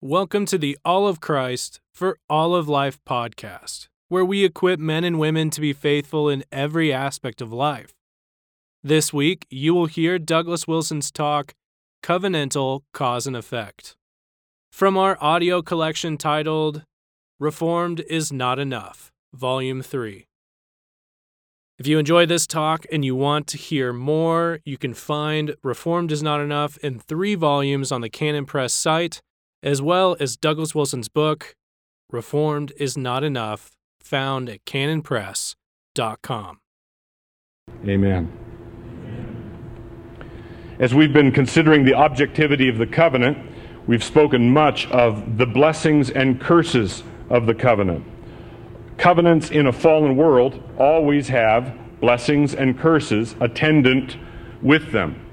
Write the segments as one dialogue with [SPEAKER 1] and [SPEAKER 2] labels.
[SPEAKER 1] Welcome to the All of Christ for All of Life podcast, where we equip men and women to be faithful in every aspect of life. This week, you will hear Douglas Wilson's talk, Covenantal Cause and Effect, from our audio collection titled Reformed is Not Enough, Volume 3. If you enjoy this talk and you want to hear more, you can find Reformed is Not Enough in three volumes on the Canon Press site as well as Douglas Wilson's book, Reformed is Not Enough, found at canonpress.com.
[SPEAKER 2] Amen. As we've been considering the objectivity of the covenant, we've spoken much of the blessings and curses of the covenant. Covenants in a fallen world always have blessings and curses attendant with them.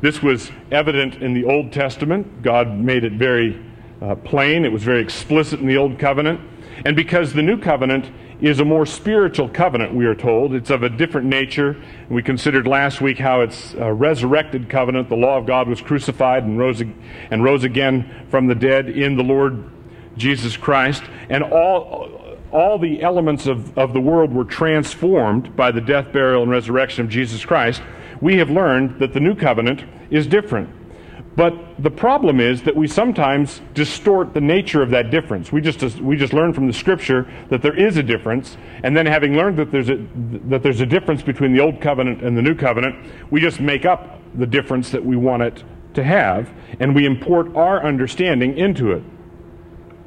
[SPEAKER 2] This was evident in the Old Testament. God made it very uh, plain, it was very explicit in the Old Covenant. And because the New Covenant is a more spiritual covenant, we are told, it's of a different nature. We considered last week how it's a resurrected covenant. The law of God was crucified and rose, and rose again from the dead in the Lord Jesus Christ. And all, all the elements of, of the world were transformed by the death, burial, and resurrection of Jesus Christ. We have learned that the new covenant is different. But the problem is that we sometimes distort the nature of that difference. We just, we just learn from the scripture that there is a difference, and then having learned that there's, a, that there's a difference between the old covenant and the new covenant, we just make up the difference that we want it to have, and we import our understanding into it.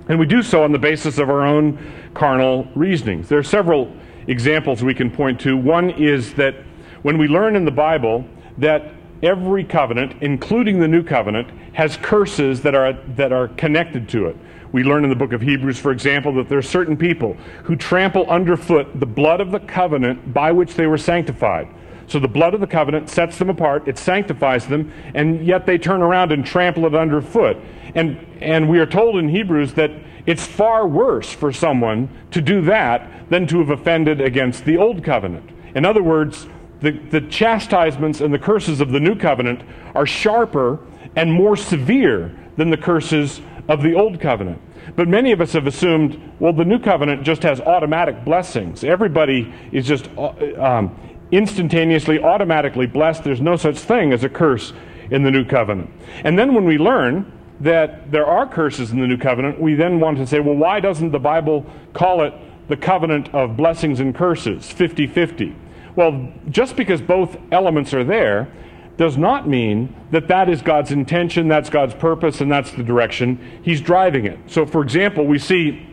[SPEAKER 2] And we do so on the basis of our own carnal reasonings. There are several examples we can point to. One is that when we learn in the Bible that every covenant, including the new covenant, has curses that are, that are connected to it. We learn in the book of Hebrews, for example, that there are certain people who trample underfoot the blood of the covenant by which they were sanctified. So the blood of the covenant sets them apart, it sanctifies them, and yet they turn around and trample it underfoot. And, and we are told in Hebrews that it's far worse for someone to do that than to have offended against the old covenant. In other words, the, the chastisements and the curses of the new covenant are sharper and more severe than the curses of the old covenant. But many of us have assumed, well, the new covenant just has automatic blessings. Everybody is just uh, um, instantaneously, automatically blessed. There's no such thing as a curse in the new covenant. And then when we learn that there are curses in the new covenant, we then want to say, well, why doesn't the Bible call it the covenant of blessings and curses, 50 50? Well, just because both elements are there does not mean that that is God's intention, that's God's purpose, and that's the direction He's driving it. So, for example, we see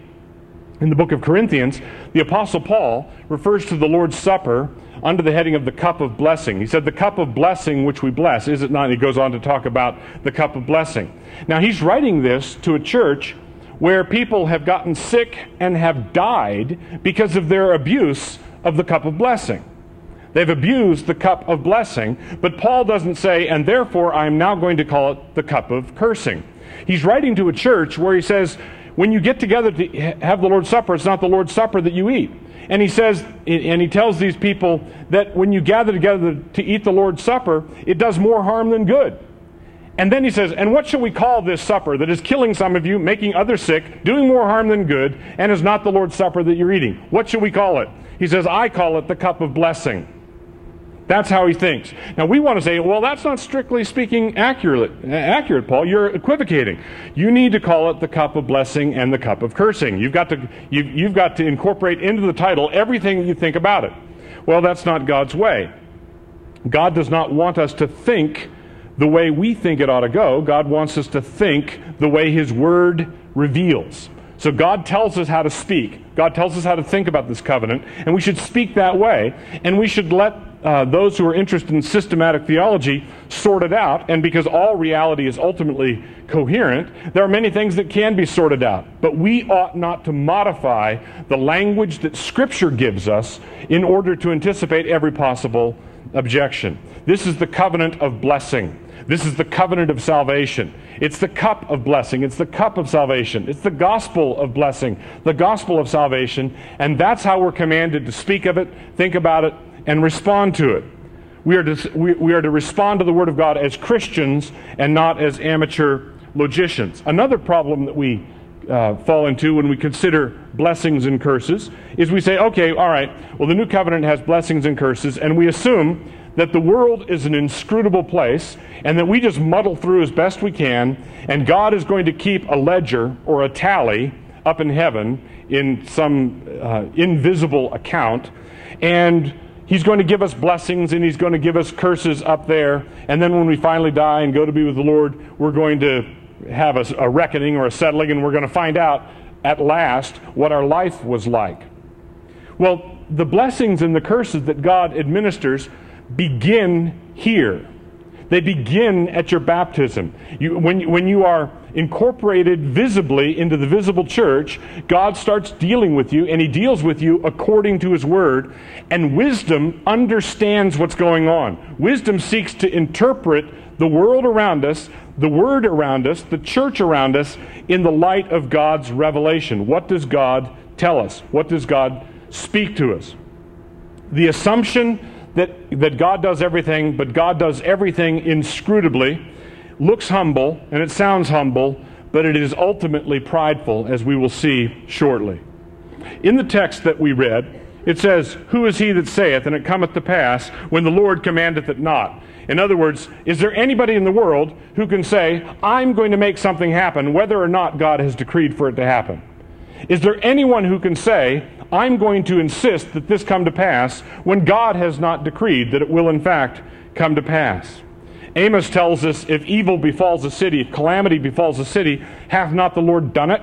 [SPEAKER 2] in the book of Corinthians, the Apostle Paul refers to the Lord's Supper under the heading of the cup of blessing. He said, The cup of blessing which we bless, is it not? And he goes on to talk about the cup of blessing. Now, he's writing this to a church where people have gotten sick and have died because of their abuse of the cup of blessing. They've abused the cup of blessing, but Paul doesn't say, and therefore I am now going to call it the cup of cursing. He's writing to a church where he says, when you get together to have the Lord's Supper, it's not the Lord's Supper that you eat. And he says, and he tells these people that when you gather together to eat the Lord's Supper, it does more harm than good. And then he says, And what shall we call this supper that is killing some of you, making others sick, doing more harm than good, and is not the Lord's Supper that you're eating? What shall we call it? He says, I call it the cup of blessing. That's how he thinks. Now we want to say, well, that's not strictly speaking accurate, accurate, Paul. You're equivocating. You need to call it the cup of blessing and the cup of cursing. You've got to, you've, you've got to incorporate into the title everything you think about it. Well, that's not God's way. God does not want us to think the way we think it ought to go. God wants us to think the way His Word reveals. So God tells us how to speak. God tells us how to think about this covenant, and we should speak that way, and we should let uh, those who are interested in systematic theology sorted out, and because all reality is ultimately coherent, there are many things that can be sorted out. But we ought not to modify the language that Scripture gives us in order to anticipate every possible objection. This is the covenant of blessing. This is the covenant of salvation. It's the cup of blessing. It's the cup of salvation. It's the gospel of blessing, the gospel of salvation. And that's how we're commanded to speak of it, think about it, and respond to it. We are to, we, we are to respond to the Word of God as Christians and not as amateur logicians. Another problem that we uh, fall into when we consider blessings and curses is we say, okay, all right, well, the new covenant has blessings and curses, and we assume that the world is an inscrutable place and that we just muddle through as best we can, and God is going to keep a ledger or a tally up in heaven in some uh, invisible account, and He's going to give us blessings and He's going to give us curses up there, and then when we finally die and go to be with the Lord, we're going to have a, a reckoning or a settling, and we're going to find out at last what our life was like. Well, the blessings and the curses that God administers begin here. They begin at your baptism. You, when, when you are incorporated visibly into the visible church, God starts dealing with you, and He deals with you according to His Word. And wisdom understands what's going on. Wisdom seeks to interpret the world around us the Word around us, the church around us, in the light of God's revelation. What does God tell us? What does God speak to us? The assumption that, that God does everything, but God does everything inscrutably, looks humble and it sounds humble, but it is ultimately prideful, as we will see shortly. In the text that we read, it says, Who is he that saith, and it cometh to pass, when the Lord commandeth it not? In other words, is there anybody in the world who can say, I'm going to make something happen whether or not God has decreed for it to happen? Is there anyone who can say, I'm going to insist that this come to pass when God has not decreed that it will in fact come to pass? Amos tells us if evil befalls a city, if calamity befalls a city, hath not the Lord done it?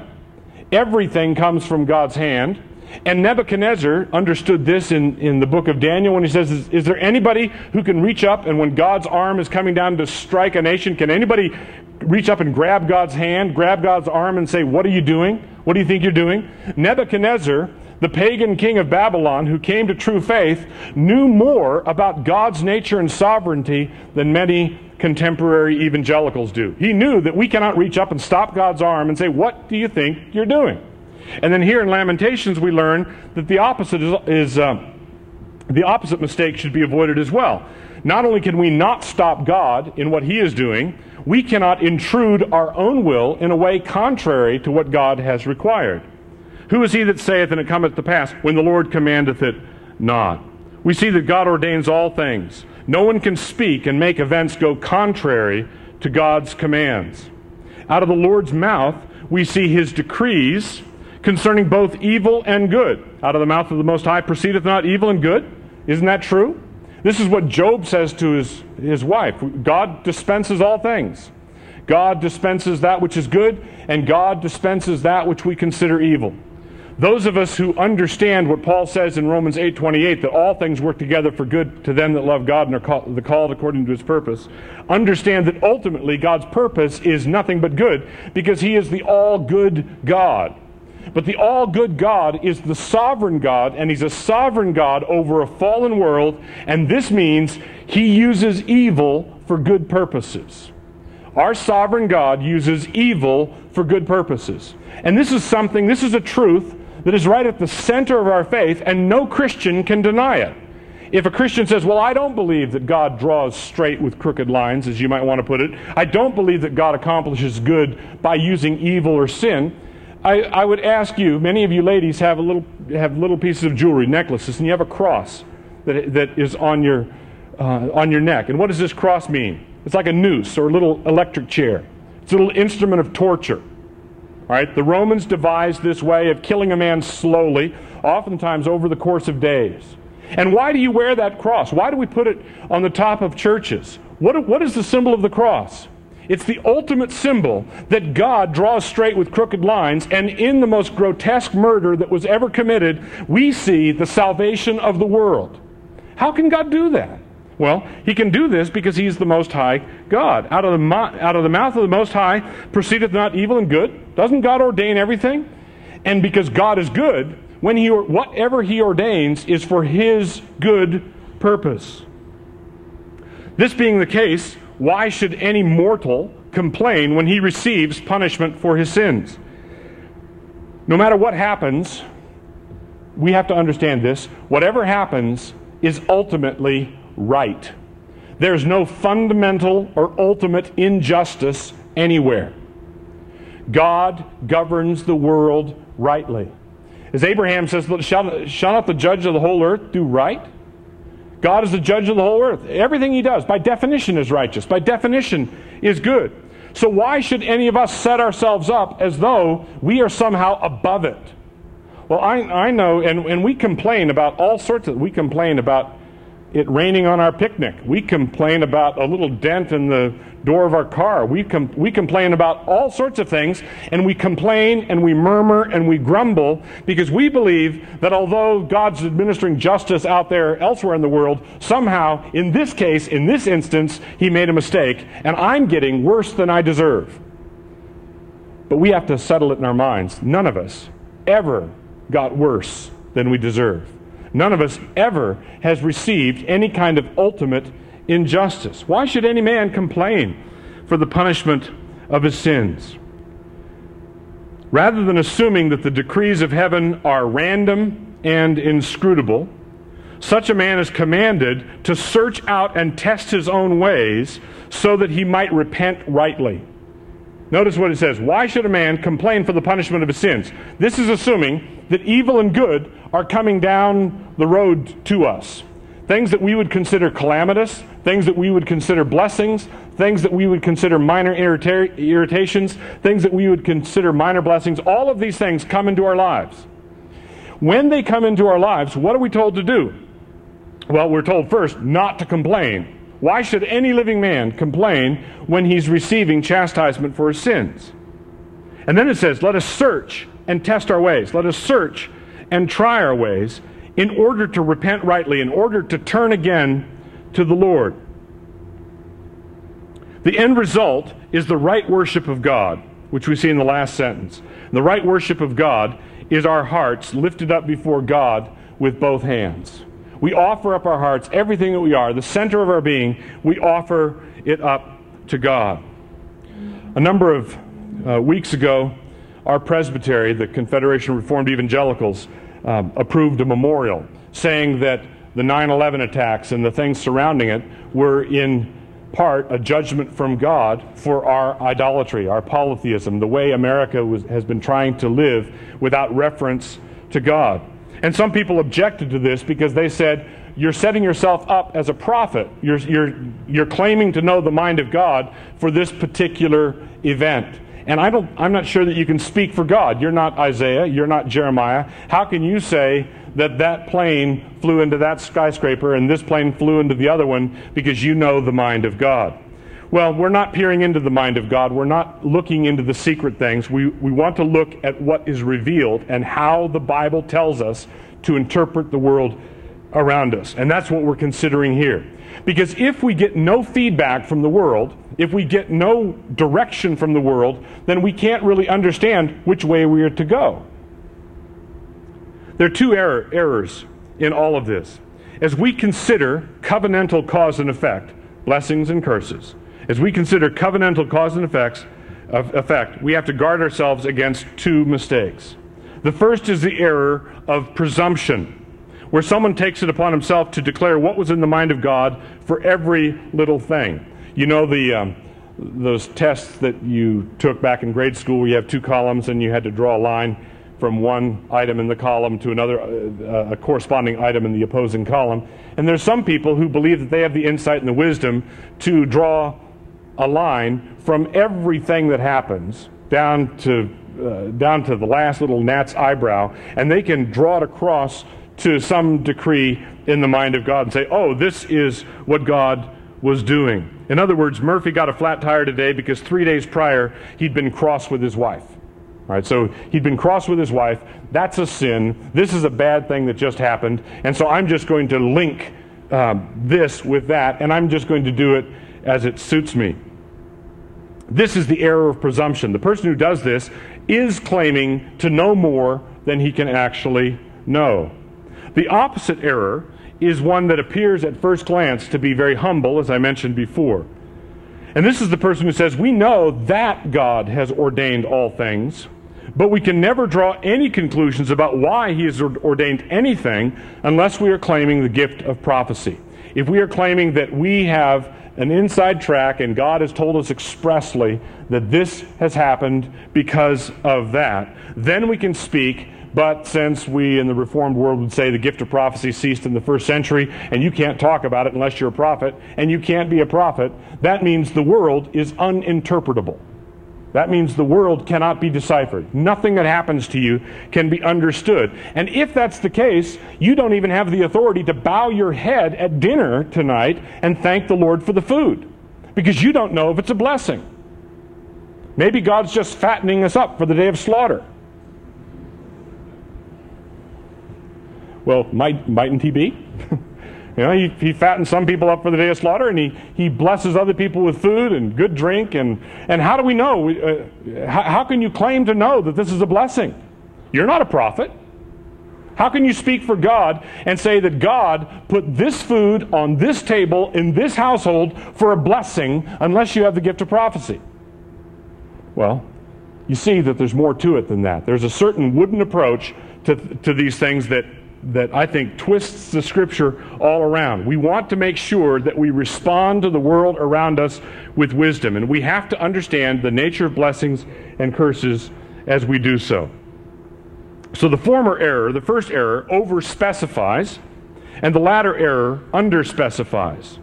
[SPEAKER 2] Everything comes from God's hand. And Nebuchadnezzar understood this in, in the book of Daniel when he says, is, is, there anybody who can reach up and when God's arm is coming down to strike a nation, can anybody reach up and grab God's hand, grab God's arm and say, What are you doing? What do you think you're doing? Nebuchadnezzar, the pagan king of Babylon who came to true faith, knew more about God's nature and sovereignty than many contemporary evangelicals do. He knew that we cannot reach up and stop God's arm and say, What do you think you're doing? And then here in Lamentations, we learn that the opposite is, is uh, the opposite mistake should be avoided as well. Not only can we not stop God in what He is doing, we cannot intrude our own will in a way contrary to what God has required. Who is he that saith, and it cometh to pass, when the Lord commandeth it not? We see that God ordains all things. No one can speak and make events go contrary to God's commands. Out of the Lord's mouth, we see his decrees concerning both evil and good. Out of the mouth of the Most High proceedeth not evil and good. Isn't that true? This is what Job says to his, his wife God dispenses all things. God dispenses that which is good, and God dispenses that which we consider evil. Those of us who understand what Paul says in Romans 8:28 that all things work together for good to them that love God and are called, the called according to his purpose, understand that ultimately God's purpose is nothing but good because he is the all good God. But the all good God is the sovereign God, and He's a sovereign God over a fallen world, and this means He uses evil for good purposes. Our sovereign God uses evil for good purposes. And this is something, this is a truth that is right at the center of our faith, and no Christian can deny it. If a Christian says, Well, I don't believe that God draws straight with crooked lines, as you might want to put it, I don't believe that God accomplishes good by using evil or sin, I, I would ask you, many of you ladies have little have little pieces of jewelry, necklaces, and you have a cross that, that is on your uh, on your neck. And what does this cross mean? It's like a noose or a little electric chair. It's a little instrument of torture. The Romans devised this way of killing a man slowly, oftentimes over the course of days. And why do you wear that cross? Why do we put it on the top of churches? What, what is the symbol of the cross? It's the ultimate symbol that God draws straight with crooked lines, and in the most grotesque murder that was ever committed, we see the salvation of the world. How can God do that? Well, he can do this because he's the Most High God. Out of the, out of the mouth of the Most High proceedeth not evil and good. Doesn't God ordain everything? And because God is good, when he, whatever he ordains is for his good purpose. This being the case, why should any mortal complain when he receives punishment for his sins? No matter what happens, we have to understand this. Whatever happens is ultimately right. There's no fundamental or ultimate injustice anywhere. God governs the world rightly. As Abraham says, shall, shall not the judge of the whole earth do right? God is the judge of the whole earth. Everything he does, by definition, is righteous, by definition, is good. So, why should any of us set ourselves up as though we are somehow above it? Well, I, I know, and, and we complain about all sorts of, we complain about it raining on our picnic. We complain about a little dent in the door of our car. We, com- we complain about all sorts of things, and we complain and we murmur and we grumble because we believe that although God's administering justice out there elsewhere in the world, somehow, in this case, in this instance, He made a mistake, and I'm getting worse than I deserve. But we have to settle it in our minds. None of us ever got worse than we deserve. None of us ever has received any kind of ultimate injustice. Why should any man complain for the punishment of his sins? Rather than assuming that the decrees of heaven are random and inscrutable, such a man is commanded to search out and test his own ways so that he might repent rightly. Notice what it says. Why should a man complain for the punishment of his sins? This is assuming that evil and good are coming down the road to us. Things that we would consider calamitous, things that we would consider blessings, things that we would consider minor irrita- irritations, things that we would consider minor blessings, all of these things come into our lives. When they come into our lives, what are we told to do? Well, we're told first not to complain. Why should any living man complain when he's receiving chastisement for his sins? And then it says, Let us search and test our ways. Let us search and try our ways in order to repent rightly, in order to turn again to the Lord. The end result is the right worship of God, which we see in the last sentence. The right worship of God is our hearts lifted up before God with both hands. We offer up our hearts, everything that we are, the center of our being, we offer it up to God. A number of uh, weeks ago, our presbytery, the Confederation Reformed Evangelicals, um, approved a memorial saying that the 9 11 attacks and the things surrounding it were in part a judgment from God for our idolatry, our polytheism, the way America was, has been trying to live without reference to God. And some people objected to this because they said, you're setting yourself up as a prophet. You're, you're, you're claiming to know the mind of God for this particular event. And I don't, I'm not sure that you can speak for God. You're not Isaiah. You're not Jeremiah. How can you say that that plane flew into that skyscraper and this plane flew into the other one because you know the mind of God? Well, we're not peering into the mind of God. We're not looking into the secret things. We, we want to look at what is revealed and how the Bible tells us to interpret the world around us. And that's what we're considering here. Because if we get no feedback from the world, if we get no direction from the world, then we can't really understand which way we are to go. There are two error, errors in all of this. As we consider covenantal cause and effect, blessings and curses, as we consider covenantal cause and effects, effect, we have to guard ourselves against two mistakes. The first is the error of presumption, where someone takes it upon himself to declare what was in the mind of God for every little thing. You know the um, those tests that you took back in grade school, where you have two columns and you had to draw a line from one item in the column to another, uh, a corresponding item in the opposing column. And there's some people who believe that they have the insight and the wisdom to draw a line from everything that happens down to uh, down to the last little gnat's eyebrow, and they can draw it across to some decree in the mind of God and say, "Oh, this is what God was doing." In other words, Murphy got a flat tire today because three days prior he'd been cross with his wife. All right, so he'd been cross with his wife. That's a sin. This is a bad thing that just happened, and so I'm just going to link um, this with that, and I'm just going to do it as it suits me. This is the error of presumption. The person who does this is claiming to know more than he can actually know. The opposite error is one that appears at first glance to be very humble, as I mentioned before. And this is the person who says, We know that God has ordained all things, but we can never draw any conclusions about why He has ordained anything unless we are claiming the gift of prophecy. If we are claiming that we have an inside track, and God has told us expressly that this has happened because of that. Then we can speak. But since we in the Reformed world would say the gift of prophecy ceased in the first century, and you can't talk about it unless you're a prophet, and you can't be a prophet, that means the world is uninterpretable. That means the world cannot be deciphered. Nothing that happens to you can be understood. And if that's the case, you don't even have the authority to bow your head at dinner tonight and thank the Lord for the food because you don't know if it's a blessing. Maybe God's just fattening us up for the day of slaughter. Well, might, mightn't he be? You know, he, he fattens some people up for the day of slaughter and he, he blesses other people with food and good drink. And, and how do we know? Uh, how, how can you claim to know that this is a blessing? You're not a prophet. How can you speak for God and say that God put this food on this table in this household for a blessing unless you have the gift of prophecy? Well, you see that there's more to it than that. There's a certain wooden approach to, to these things that that I think twists the scripture all around. We want to make sure that we respond to the world around us with wisdom, and we have to understand the nature of blessings and curses as we do so. So the former error, the first error, overspecifies, and the latter error underspecifies.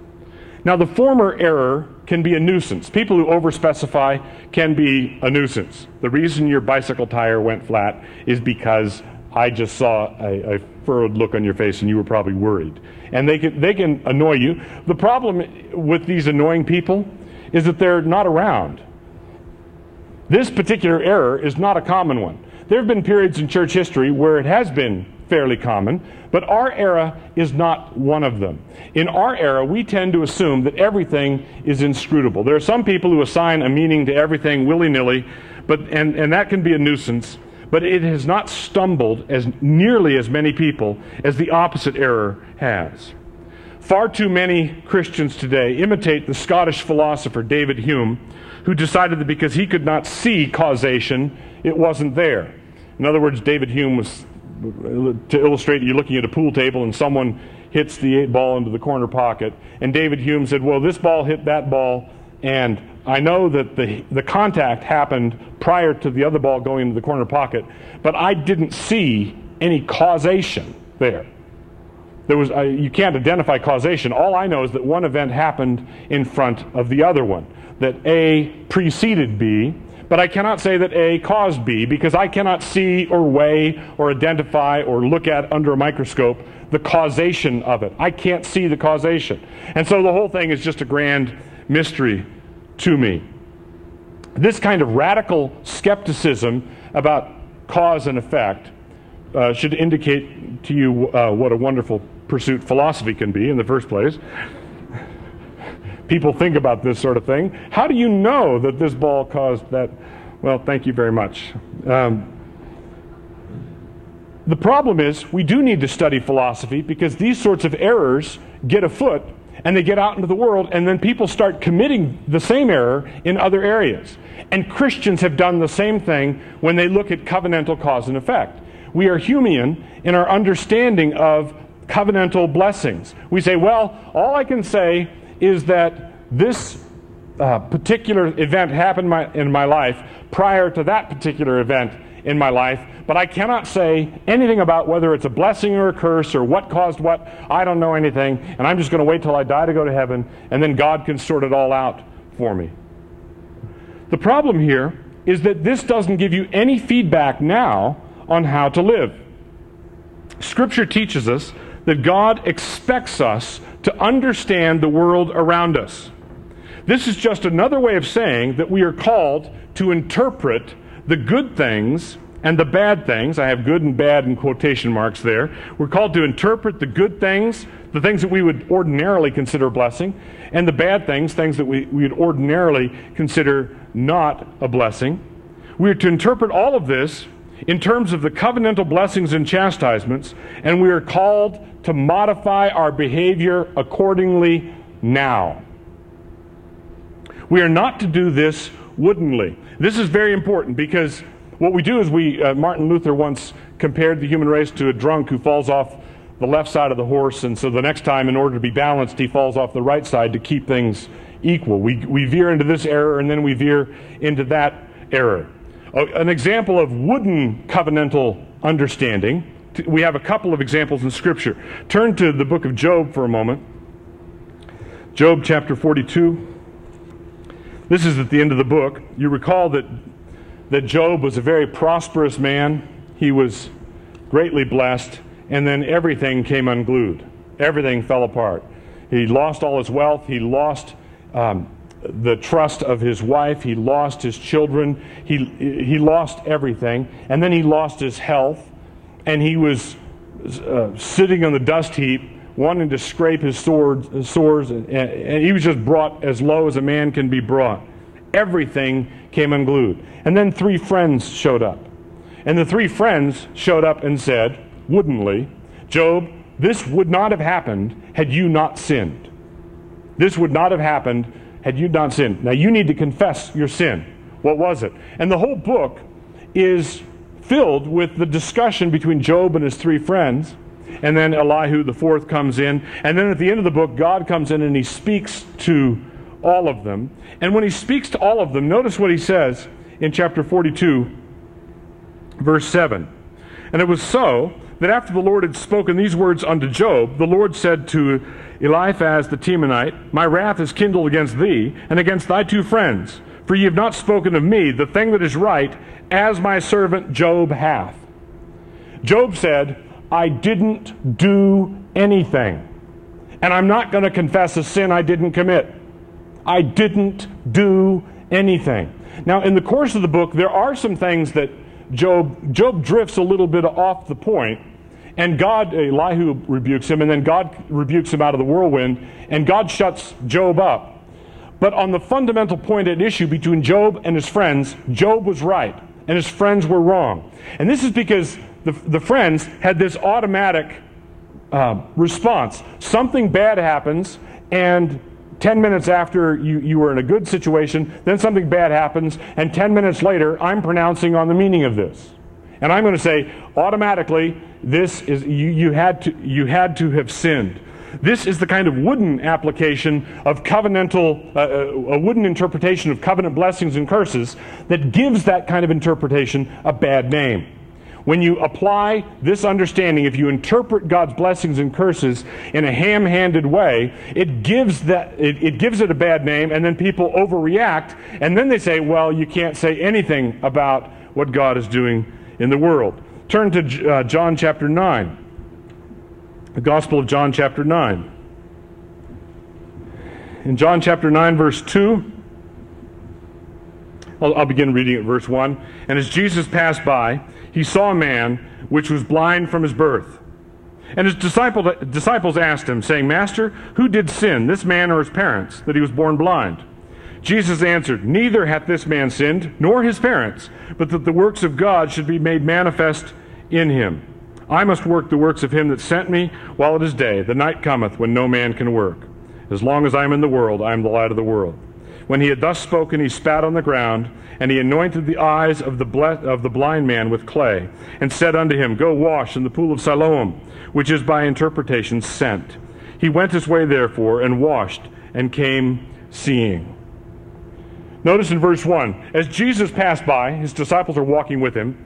[SPEAKER 2] Now, the former error can be a nuisance. People who overspecify can be a nuisance. The reason your bicycle tire went flat is because I just saw a, a, furrowed look on your face and you were probably worried. And they can, they can annoy you. The problem with these annoying people is that they're not around. This particular error is not a common one. There have been periods in church history where it has been fairly common, but our era is not one of them. In our era, we tend to assume that everything is inscrutable. There are some people who assign a meaning to everything willy nilly, but, and, and that can be a nuisance but it has not stumbled as nearly as many people as the opposite error has. Far too many Christians today imitate the Scottish philosopher David Hume, who decided that because he could not see causation, it wasn't there. In other words, David Hume was, to illustrate, you're looking at a pool table and someone hits the ball into the corner pocket, and David Hume said, Well, this ball hit that ball, and I know that the, the contact happened prior to the other ball going into the corner pocket, but I didn't see any causation there. There was, uh, you can't identify causation. All I know is that one event happened in front of the other one, that A preceded B, but I cannot say that A caused B because I cannot see or weigh or identify or look at under a microscope the causation of it. I can't see the causation. And so the whole thing is just a grand mystery to me. This kind of radical skepticism about cause and effect uh, should indicate to you uh, what a wonderful pursuit philosophy can be in the first place. People think about this sort of thing. How do you know that this ball caused that? Well, thank you very much. Um, the problem is, we do need to study philosophy because these sorts of errors get afoot and they get out into the world, and then people start committing the same error in other areas. And Christians have done the same thing when they look at covenantal cause and effect. We are Humean in our understanding of covenantal blessings. We say, well, all I can say is that this uh, particular event happened my, in my life prior to that particular event in my life, but I cannot say anything about whether it's a blessing or a curse or what caused what. I don't know anything, and I'm just going to wait till I die to go to heaven, and then God can sort it all out for me. The problem here is that this doesn't give you any feedback now on how to live. Scripture teaches us that God expects us to understand the world around us. This is just another way of saying that we are called to interpret the good things and the bad things. I have good and bad in quotation marks there. We're called to interpret the good things, the things that we would ordinarily consider a blessing, and the bad things, things that we, would ordinarily consider not a blessing. We are to interpret all of this in terms of the covenantal blessings and chastisements, and we are called to modify our behavior accordingly now. We are not to do this woodenly. This is very important because what we do is we, uh, Martin Luther once compared the human race to a drunk who falls off the left side of the horse, and so the next time, in order to be balanced, he falls off the right side to keep things equal. We, we veer into this error, and then we veer into that error. An example of wooden covenantal understanding, we have a couple of examples in Scripture. Turn to the book of Job for a moment. Job chapter 42. This is at the end of the book. You recall that, that Job was a very prosperous man. He was greatly blessed and then everything came unglued. Everything fell apart. He lost all his wealth. He lost um, the trust of his wife. He lost his children. He, he lost everything. And then he lost his health. And he was uh, sitting on the dust heap, wanting to scrape his sword, sores. And, and he was just brought as low as a man can be brought. Everything came unglued. And then three friends showed up. And the three friends showed up and said, woodenly, Job, this would not have happened had you not sinned. This would not have happened had you not sinned. Now you need to confess your sin. What was it? And the whole book is filled with the discussion between Job and his three friends. And then Elihu, the fourth, comes in. And then at the end of the book, God comes in and he speaks to all of them. And when he speaks to all of them, notice what he says in chapter 42, verse 7. And it was so that after the Lord had spoken these words unto Job, the Lord said to Eliphaz the Temanite, My wrath is kindled against thee and against thy two friends, for ye have not spoken of me the thing that is right, as my servant Job hath. Job said, I didn't do anything. And I'm not going to confess a sin I didn't commit. I didn't do anything. Now, in the course of the book, there are some things that Job, Job drifts a little bit off the point, and God, Elihu rebukes him, and then God rebukes him out of the whirlwind, and God shuts Job up. But on the fundamental point at issue between Job and his friends, Job was right, and his friends were wrong. And this is because the, the friends had this automatic uh, response. Something bad happens, and 10 minutes after you, you were in a good situation, then something bad happens, and 10 minutes later, I'm pronouncing on the meaning of this. And I'm going to say, automatically, this is, you, you, had to, you had to have sinned. This is the kind of wooden application of covenantal, uh, uh a wooden interpretation of covenant blessings and curses that gives that kind of interpretation a bad name. When you apply this understanding, if you interpret God's blessings and curses in a ham handed way, it gives, that, it, it gives it a bad name, and then people overreact, and then they say, well, you can't say anything about what God is doing in the world. Turn to uh, John chapter 9, the Gospel of John chapter 9. In John chapter 9, verse 2, I'll, I'll begin reading at verse 1. And as Jesus passed by, he saw a man which was blind from his birth. And his disciple, disciples asked him, saying, Master, who did sin, this man or his parents, that he was born blind? Jesus answered, Neither hath this man sinned, nor his parents, but that the works of God should be made manifest in him. I must work the works of him that sent me while it is day. The night cometh when no man can work. As long as I am in the world, I am the light of the world. When he had thus spoken, he spat on the ground, and he anointed the eyes of the, of the blind man with clay, and said unto him, Go wash in the pool of Siloam, which is by interpretation sent. He went his way therefore, and washed, and came seeing. Notice in verse 1 as Jesus passed by, his disciples are walking with him.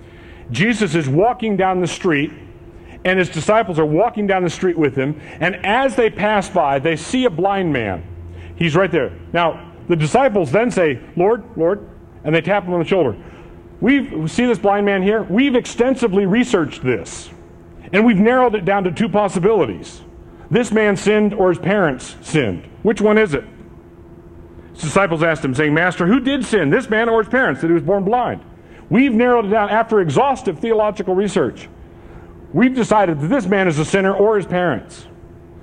[SPEAKER 2] Jesus is walking down the street, and his disciples are walking down the street with him. And as they pass by, they see a blind man. He's right there. Now, the disciples then say, Lord, Lord, and they tap him on the shoulder. We've see this blind man here. We've extensively researched this, and we've narrowed it down to two possibilities. This man sinned or his parents sinned. Which one is it? His disciples asked him, saying, Master, who did sin, this man or his parents, that he was born blind? We've narrowed it down after exhaustive theological research. We've decided that this man is a sinner or his parents.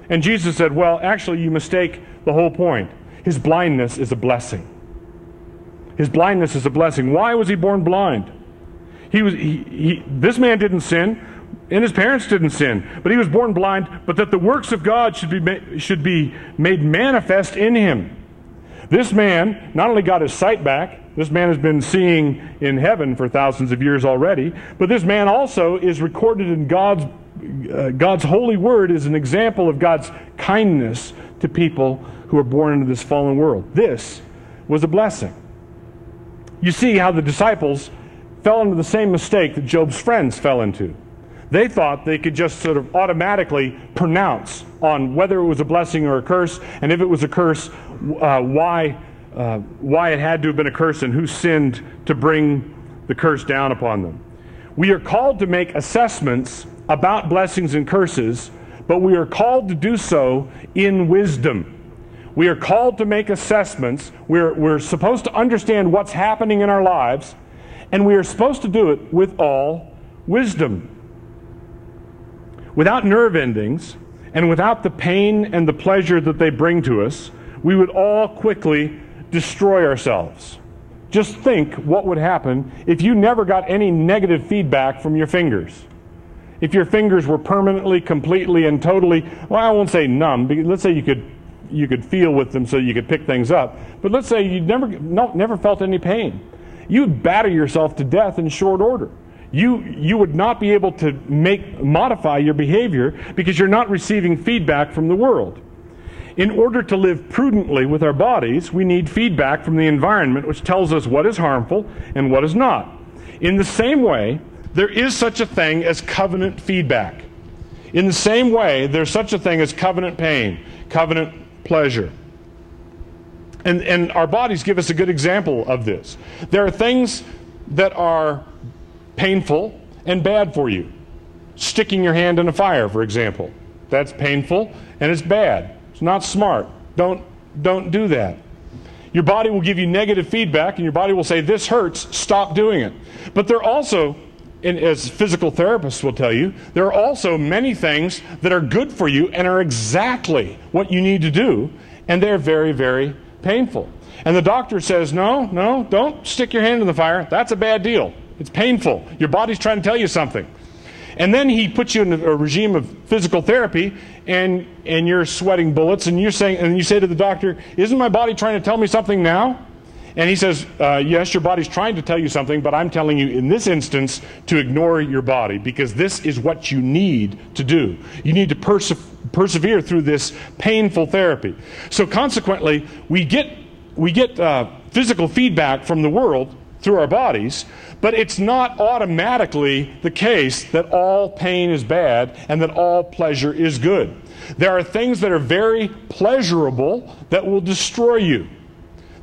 [SPEAKER 2] And Jesus said, Well, actually, you mistake the whole point. His blindness is a blessing. His blindness is a blessing. Why was he born blind? He was, he, he, this man didn't sin, and his parents didn't sin, but he was born blind, but that the works of God should be, ma- should be made manifest in him. This man not only got his sight back, This man has been seeing in heaven for thousands of years already. But this man also is recorded in God's, uh, God's holy word as an example of God's kindness to people who are born into this fallen world. This was a blessing. You see how the disciples fell into the same mistake that Job's friends fell into. They thought they could just sort of automatically pronounce on whether it was a blessing or a curse, and if it was a curse, uh, why, uh, why it had to have been a curse and who sinned to bring the curse down upon them. We are called to make assessments about blessings and curses, but we are called to do so in wisdom. We are called to make assessments. We're, we're supposed to understand what's happening in our lives, and we are supposed to do it with all wisdom. Without nerve endings and without the pain and the pleasure that they bring to us, we would all quickly destroy ourselves. Just think what would happen if you never got any negative feedback from your fingers. If your fingers were permanently, completely, and totally, well, I won't say numb, but let's say you could, you could feel with them so you could pick things up. But let's say you never, no, never felt any pain. You'd batter yourself to death in short order you, you would not be able to make, modify your behavior because you're not receiving feedback from the world. In order to live prudently with our bodies, we need feedback from the environment which tells us what is harmful and what is not. In the same way, there is such a thing as covenant feedback. In the same way, there's such a thing as covenant pain, covenant pleasure. And, and our bodies give us a good example of this. There are things that are painful and bad for you. Sticking your hand in a fire, for example. That's painful and it's bad. It's not smart. Don't, don't do that. Your body will give you negative feedback and your body will say, This hurts, stop doing it. But there are also, as physical therapists will tell you, there are also many things that are good for you and are exactly what you need to do, and they're very, very painful. And the doctor says, No, no, don't stick your hand in the fire. That's a bad deal. It's painful. Your body's trying to tell you something. And then he puts you in a regime of physical therapy, and, and you're sweating bullets, and you're saying, and you say to the doctor, Isn't my body trying to tell me something now? And he says, uh, Yes, your body's trying to tell you something, but I'm telling you in this instance to ignore your body because this is what you need to do. You need to perse- persevere through this painful therapy. So consequently, we get, we get uh, physical feedback from the world through our bodies, but it's not automatically the case that all pain is bad and that all pleasure is good. There are things that are very pleasurable that will destroy you.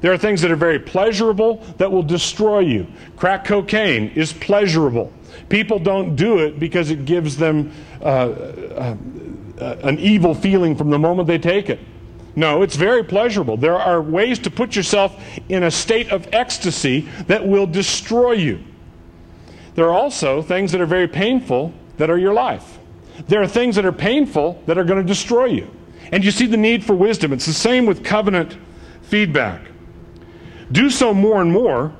[SPEAKER 2] There are things that are very pleasurable that will destroy you. Crack cocaine is pleasurable. People don't do it because it gives them uh, uh, uh, an evil feeling from the moment they take it. No, it's very pleasurable. There are ways to put yourself in a state of ecstasy that will destroy you. There are also things that are very painful that are your life. There are things that are painful that are going to destroy you. And you see the need for wisdom. It's the same with covenant feedback. Do so more and more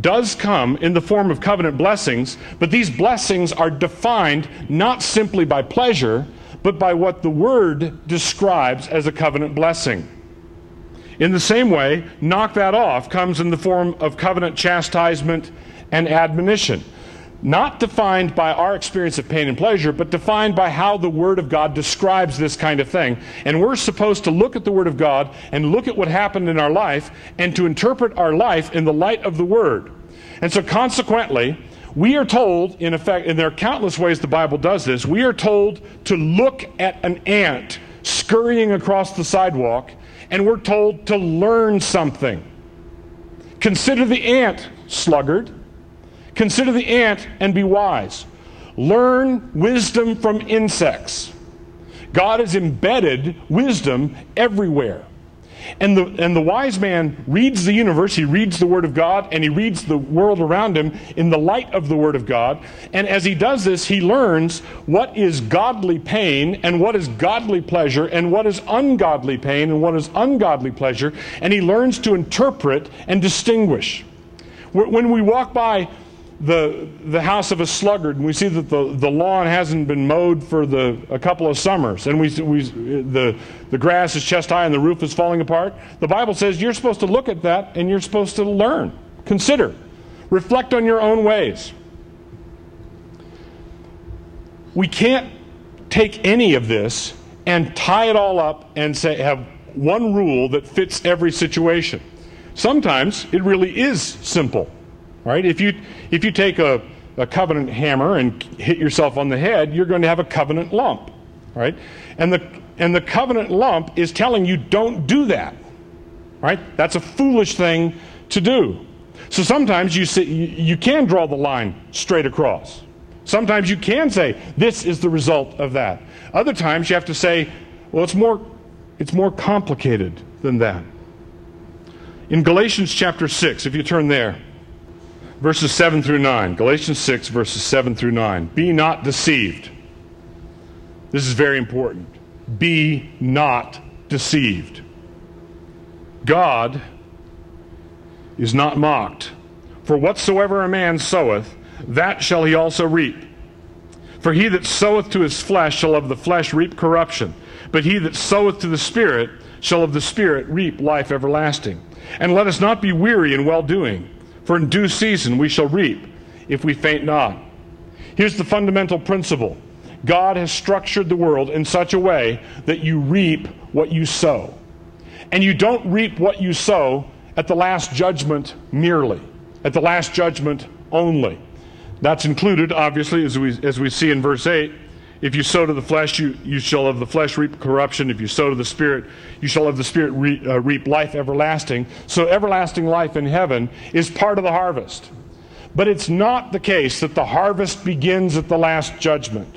[SPEAKER 2] does come in the form of covenant blessings, but these blessings are defined not simply by pleasure, but by what the Word describes as a covenant blessing. In the same way, knock that off comes in the form of covenant chastisement and admonition. Not defined by our experience of pain and pleasure, but defined by how the Word of God describes this kind of thing. And we're supposed to look at the Word of God and look at what happened in our life and to interpret our life in the light of the Word. And so, consequently, we are told, in effect, and there are countless ways the Bible does this, we are told to look at an ant scurrying across the sidewalk, and we're told to learn something. Consider the ant, sluggard. Consider the ant and be wise. Learn wisdom from insects. God has embedded wisdom everywhere. And the, and the wise man reads the universe, he reads the Word of God, and he reads the world around him in the light of the Word of God. And as he does this, he learns what is godly pain and what is godly pleasure and what is ungodly pain and what is ungodly pleasure. And he learns to interpret and distinguish. When we walk by the, the house of a sluggard and we see that the, the lawn hasn't been mowed for the, a couple of summers and we, we, the, the grass is chest high and the roof is falling apart, the Bible says you're supposed to look at that and you're supposed to learn, consider, reflect on your own ways. We can't take any of this and tie it all up and say, have one rule that fits every situation. Sometimes it really is simple. Right? If you if you take a, a covenant hammer and hit yourself on the head, you're going to have a covenant lump. Right? And the and the covenant lump is telling you don't do that. Right? That's a foolish thing to do. So sometimes you, see, you can draw the line straight across. Sometimes you can say, this is the result of that. Other times you have to say, well, it's more, it's more complicated than that. In Galatians chapter 6, if you turn there, verses 7 through 9. Galatians 6, verses 7 through 9. Be not deceived. This is very important. Be not deceived. God is not mocked. For whatsoever a man soweth, that shall he also reap. For he that soweth to his flesh shall of the flesh reap corruption, but he that soweth to the Spirit shall of the Spirit reap life everlasting. And let us not be weary in well doing. For in due season we shall reap if we faint not. Here's the fundamental principle God has structured the world in such a way that you reap what you sow. And you don't reap what you sow at the last judgment merely, at the last judgment only. That's included, obviously, as we, as we see in verse 8. If you sow to the flesh, you, you shall of the flesh reap corruption. If you sow to the Spirit, you shall of the Spirit re, uh, reap life everlasting. So, everlasting life in heaven is part of the harvest. But it's not the case that the harvest begins at the last judgment.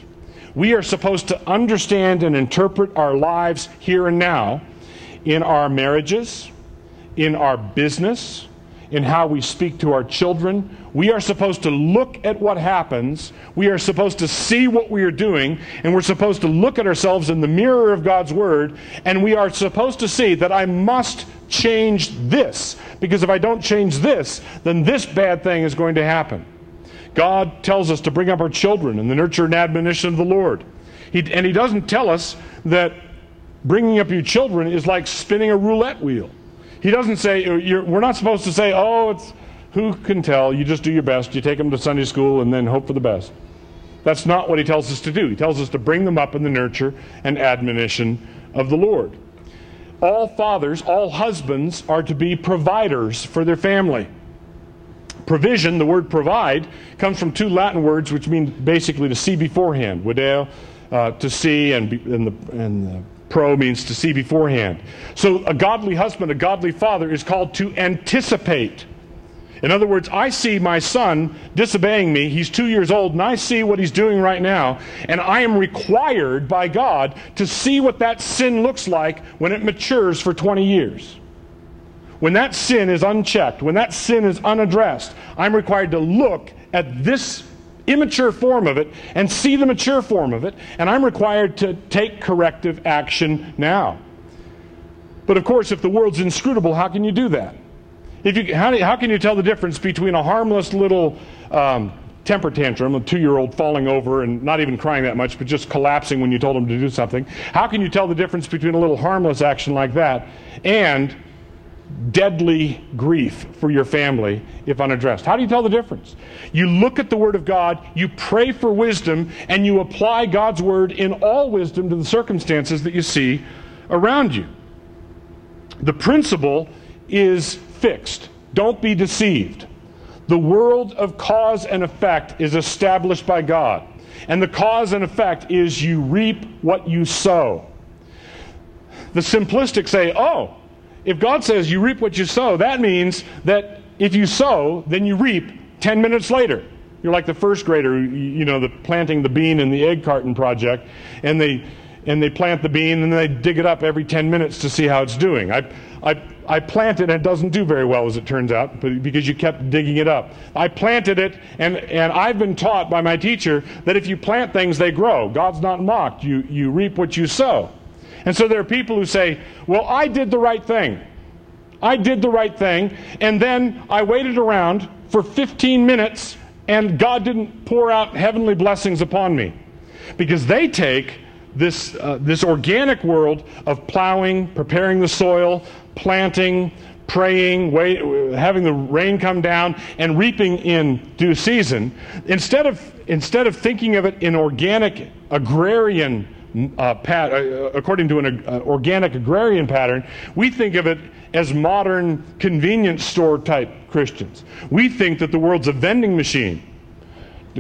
[SPEAKER 2] We are supposed to understand and interpret our lives here and now in our marriages, in our business, in how we speak to our children. We are supposed to look at what happens. We are supposed to see what we are doing. And we're supposed to look at ourselves in the mirror of God's Word. And we are supposed to see that I must change this. Because if I don't change this, then this bad thing is going to happen. God tells us to bring up our children in the nurture and admonition of the Lord. He, and He doesn't tell us that bringing up your children is like spinning a roulette wheel. He doesn't say, we're not supposed to say, oh, it's who can tell? You just do your best. You take them to Sunday school and then hope for the best. That's not what he tells us to do. He tells us to bring them up in the nurture and admonition of the Lord. All fathers, all husbands are to be providers for their family. Provision, the word provide, comes from two Latin words which mean basically to see beforehand. Video, uh, to see, and, be, and, the, and the pro means to see beforehand. So a godly husband, a godly father is called to anticipate. In other words, I see my son disobeying me. He's two years old, and I see what he's doing right now. And I am required by God to see what that sin looks like when it matures for 20 years. When that sin is unchecked, when that sin is unaddressed, I'm required to look at this immature form of it and see the mature form of it, and I'm required to take corrective action now. But of course, if the world's inscrutable, how can you do that? If you, how, how can you tell the difference between a harmless little um, temper tantrum, a two year old falling over and not even crying that much, but just collapsing when you told him to do something? How can you tell the difference between a little harmless action like that and deadly grief for your family if unaddressed. How do you tell the difference? You look at the Word of God, you pray for wisdom, and you apply God's Word in all wisdom to the circumstances that you see around you. The principle is fixed. Don't be deceived. The world of cause and effect is established by God. And the cause and effect is you reap what you sow. The simplistic say, oh, if God says you reap what you sow, that means that if you sow, then you reap 10 minutes later. You're like the first grader, you know, the planting the bean in the egg carton project, and they and they plant the bean and they dig it up every 10 minutes to see how it's doing. I, I, I planted it and it doesn't do very well as it turns out but because you kept digging it up. I planted it and, and I've been taught by my teacher that if you plant things, they grow. God's not mocked. You, you reap what you sow. And so there are people who say, well, I did the right thing. I did the right thing, and then I waited around for 15 minutes and God didn't pour out heavenly blessings upon me. Because they take this, uh, this organic world of plowing, preparing the soil, planting, praying, wait, having the rain come down, and reaping in due season, instead of, instead of thinking of it in organic agrarian uh, pat, uh, according to an uh, organic agrarian pattern, we think of it as modern convenience store type Christians. We think that the world's a vending machine.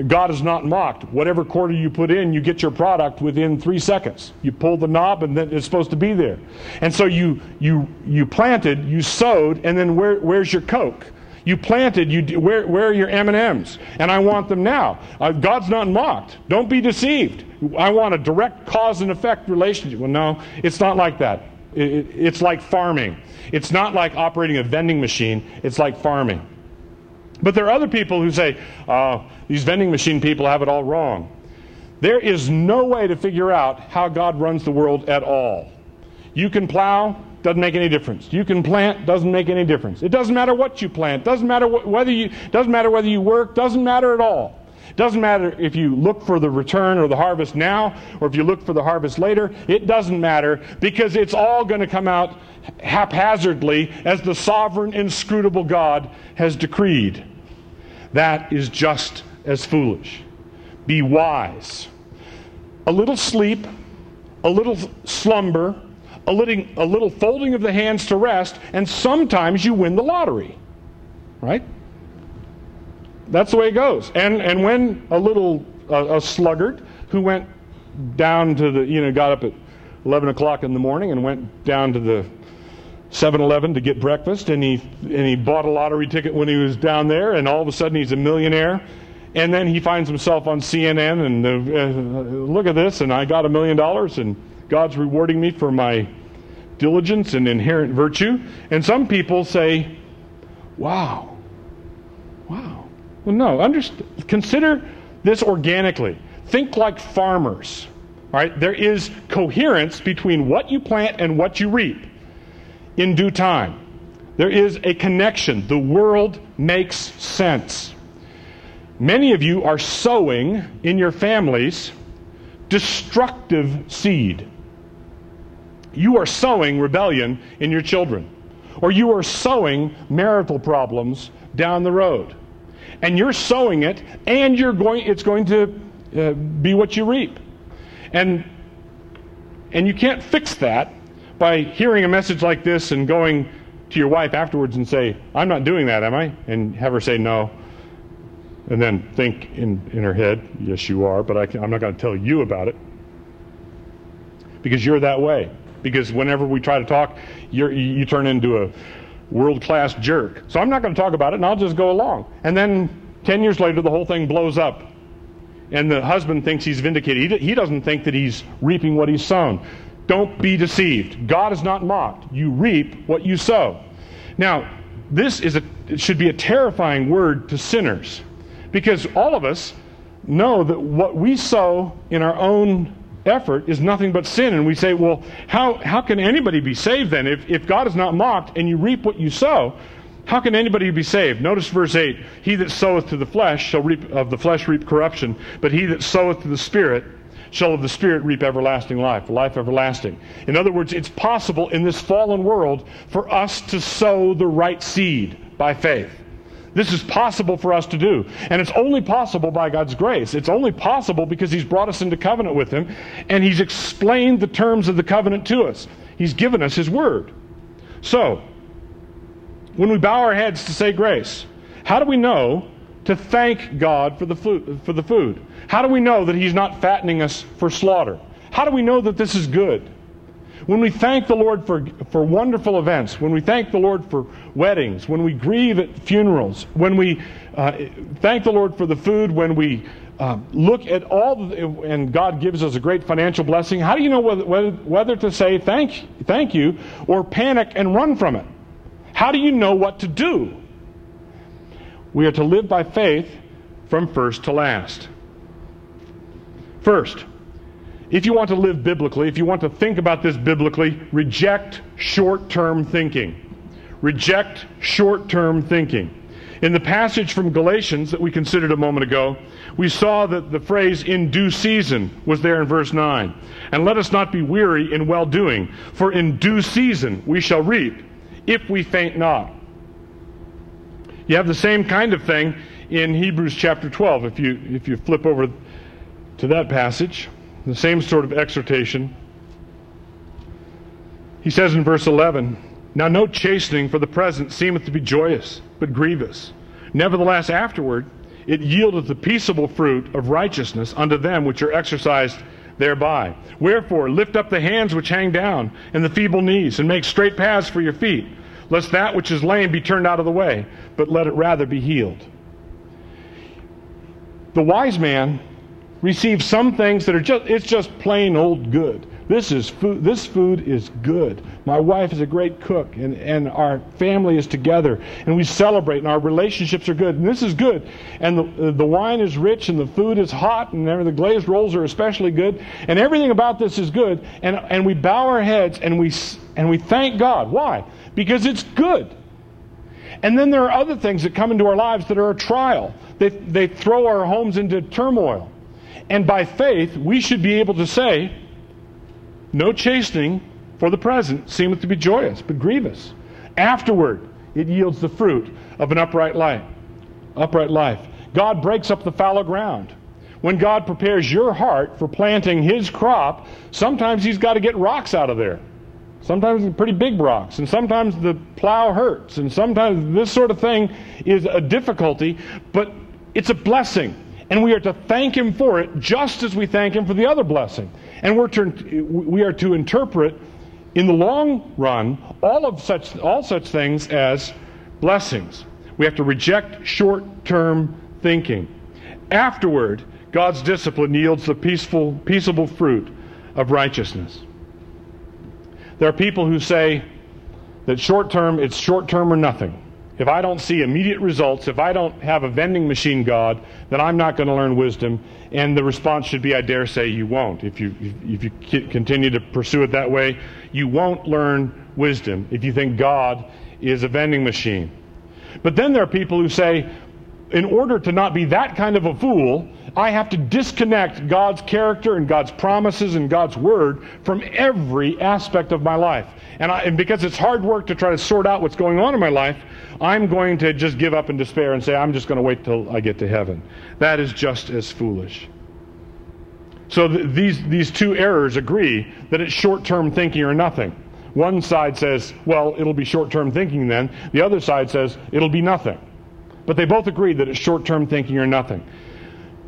[SPEAKER 2] God is not mocked. Whatever quarter you put in, you get your product within three seconds. You pull the knob, and then it's supposed to be there. And so you you you planted, you sowed, and then where, where's your Coke? You planted. You where where are your M and M's? And I want them now. Uh, God's not mocked. Don't be deceived. I want a direct cause and effect relationship. Well, no, it's not like that. It, it, it's like farming. It's not like operating a vending machine. It's like farming. But there are other people who say, oh, these vending machine people have it all wrong. There is no way to figure out how God runs the world at all. You can plow, doesn't make any difference. You can plant, doesn't make any difference. It doesn't matter what you plant, doesn't matter whether you doesn't matter whether you work, doesn't matter at all. Doesn't matter if you look for the return or the harvest now or if you look for the harvest later. It doesn't matter because it's all going to come out haphazardly as the sovereign, inscrutable God has decreed. That is just as foolish. Be wise. A little sleep, a little slumber, a little, a little folding of the hands to rest, and sometimes you win the lottery. Right? That's the way it goes. And, and when a little a sluggard who went down to the, you know, got up at 11 o'clock in the morning and went down to the 7-Eleven to get breakfast, and he and he bought a lottery ticket when he was down there, and all of a sudden he's a millionaire. And then he finds himself on CNN, and uh, look at this, and I got a million dollars, and God's rewarding me for my diligence and inherent virtue. And some people say, "Wow, wow." Well, no. Consider this organically. Think like farmers. All right, there is coherence between what you plant and what you reap in due time. There is a connection. The world makes sense. Many of you are sowing in your families destructive seed. You are sowing rebellion in your children, or you are sowing marital problems down the road. And you're sowing it, and you're going, it's going to uh, be what you reap. And, and you can't fix that by hearing a message like this and going to your wife afterwards and say, I'm not doing that, am I? And have her say no. And then think in, in her head, yes, you are, but I can, I'm not going to tell you about it. Because you're that way. Because whenever we try to talk, you you turn into a world class jerk. So I'm not going to talk about it and I'll just go along. And then 10 years later, the whole thing blows up. And the husband thinks he's vindicated. He, doesn't think that he's reaping what he's sown. Don't be deceived. God is not mocked. You reap what you sow. Now, this is a, should be a terrifying word to sinners because all of us know that what we sow in our own effort is nothing but sin. And we say, well, how, how can anybody be saved then? If, if God is not mocked and you reap what you sow, how can anybody be saved? Notice verse 8 He that soweth to the flesh shall reap of the flesh reap corruption, but he that soweth to the Spirit shall of the Spirit reap everlasting life, life everlasting. In other words, it's possible in this fallen world for us to sow the right seed by faith. This is possible for us to do. And it's only possible by God's grace. It's only possible because He's brought us into covenant with Him and He's explained the terms of the covenant to us. He's given us His Word. So, when we bow our heads to say grace, how do we know to thank God for the food? For the food? How do we know that He's not fattening us for slaughter? How do we know that this is good? When we thank the Lord for, for wonderful events, when we thank the Lord for weddings, when we grieve at funerals, when we uh, thank the Lord for the food, when we uh, look at all, the, and God gives us a great financial blessing, how do you know whether, whether, whether to say thank, thank you or panic and run from it? How do you know what to do? We are to live by faith from first to last. First, if you want to live biblically, if you want to think about this biblically, reject short term thinking. Reject short term thinking. In the passage from Galatians that we considered a moment ago, we saw that the phrase in due season was there in verse 9. And let us not be weary in well doing, for in due season we shall reap, if we faint not. You have the same kind of thing in Hebrews chapter 12. If you, if you flip over to that passage, the same sort of exhortation. He says in verse 11, Now no chastening for the present seemeth to be joyous but grievous. Nevertheless, afterward, it yieldeth the peaceable fruit of righteousness unto them which are exercised thereby. Wherefore, lift up the hands which hang down, and the feeble knees, and make straight paths for your feet, lest that which is lame be turned out of the way, but let it rather be healed. The wise man receives some things that are just, it's just plain old good. This is food. This food is good. My wife is a great cook, and, and our family is together, and we celebrate, and our relationships are good, and this is good. And the, the wine is rich, and the food is hot, and the glazed rolls are especially good, and everything about this is good. And, and we bow our heads and we, and we thank God. Why? Because it's good. And then there are other things that come into our lives that are a trial. They, they throw our homes into turmoil. And by faith, we should be able to say, no chastening for the present seemeth to be joyous, but grievous. Afterward, it yields the fruit of an upright life. Upright life. God breaks up the fallow ground. When God prepares your heart for planting His crop, sometimes He's got to get rocks out of there. Sometimes pretty big rocks, and sometimes the plow hurts, and sometimes this sort of thing is a difficulty, but it's a blessing. And we are to thank Him for it just as we thank Him for the other blessing. And we're to, we are to interpret in the long run all of such all such things as blessings. We have to reject short-term thinking. Afterward, God's discipline yields the peaceful, peaceable fruit of righteousness. There are people who say that short term, it's short term or nothing. If I don't see immediate results, if I don't have a vending machine God, then I'm not going to learn wisdom. And the response should be, I dare say, you won't. If you, if you continue to pursue it that way, you won't learn wisdom if you think God is a vending machine. But then there are people who say, in order to not be that kind of a fool, I have to disconnect God's character and God's promises and God's word from every aspect of my life. And, I, and because it's hard work to try to sort out what's going on in my life, I'm going to just give up in despair and say, I'm just going to wait till I get to heaven. That is just as foolish. So th- these, these two errors agree that it's short term thinking or nothing. One side says, well, it'll be short term thinking then. The other side says, it'll be nothing. But they both agree that it's short term thinking or nothing.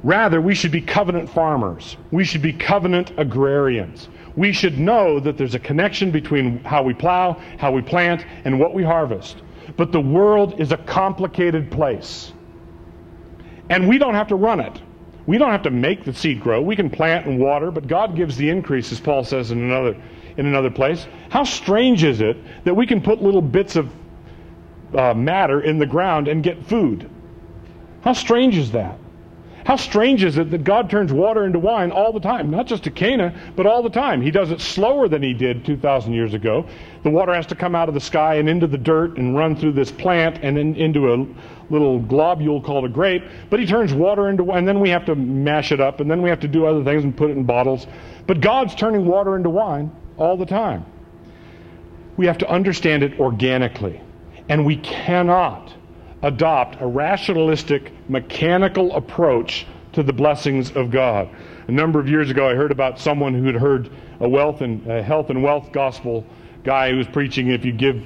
[SPEAKER 2] Rather, we should be covenant farmers. We should be covenant agrarians. We should know that there's a connection between how we plow, how we plant, and what we harvest. But the world is a complicated place. And we don't have to run it. We don't have to make the seed grow. We can plant and water, but God gives the increase, as Paul says in another, in another place. How strange is it that we can put little bits of uh, matter in the ground and get food? How strange is that? How strange is it that God turns water into wine all the time? Not just to Cana, but all the time. He does it slower than he did 2,000 years ago. The water has to come out of the sky and into the dirt and run through this plant and then into a little globule called a grape. But he turns water into wine, and then we have to mash it up, and then we have to do other things and put it in bottles. But God's turning water into wine all the time. We have to understand it organically. And we cannot adopt a rationalistic, mechanical approach to the blessings of God. A number of years ago, I heard about someone who had heard a wealth and a health and wealth gospel guy who was preaching if you give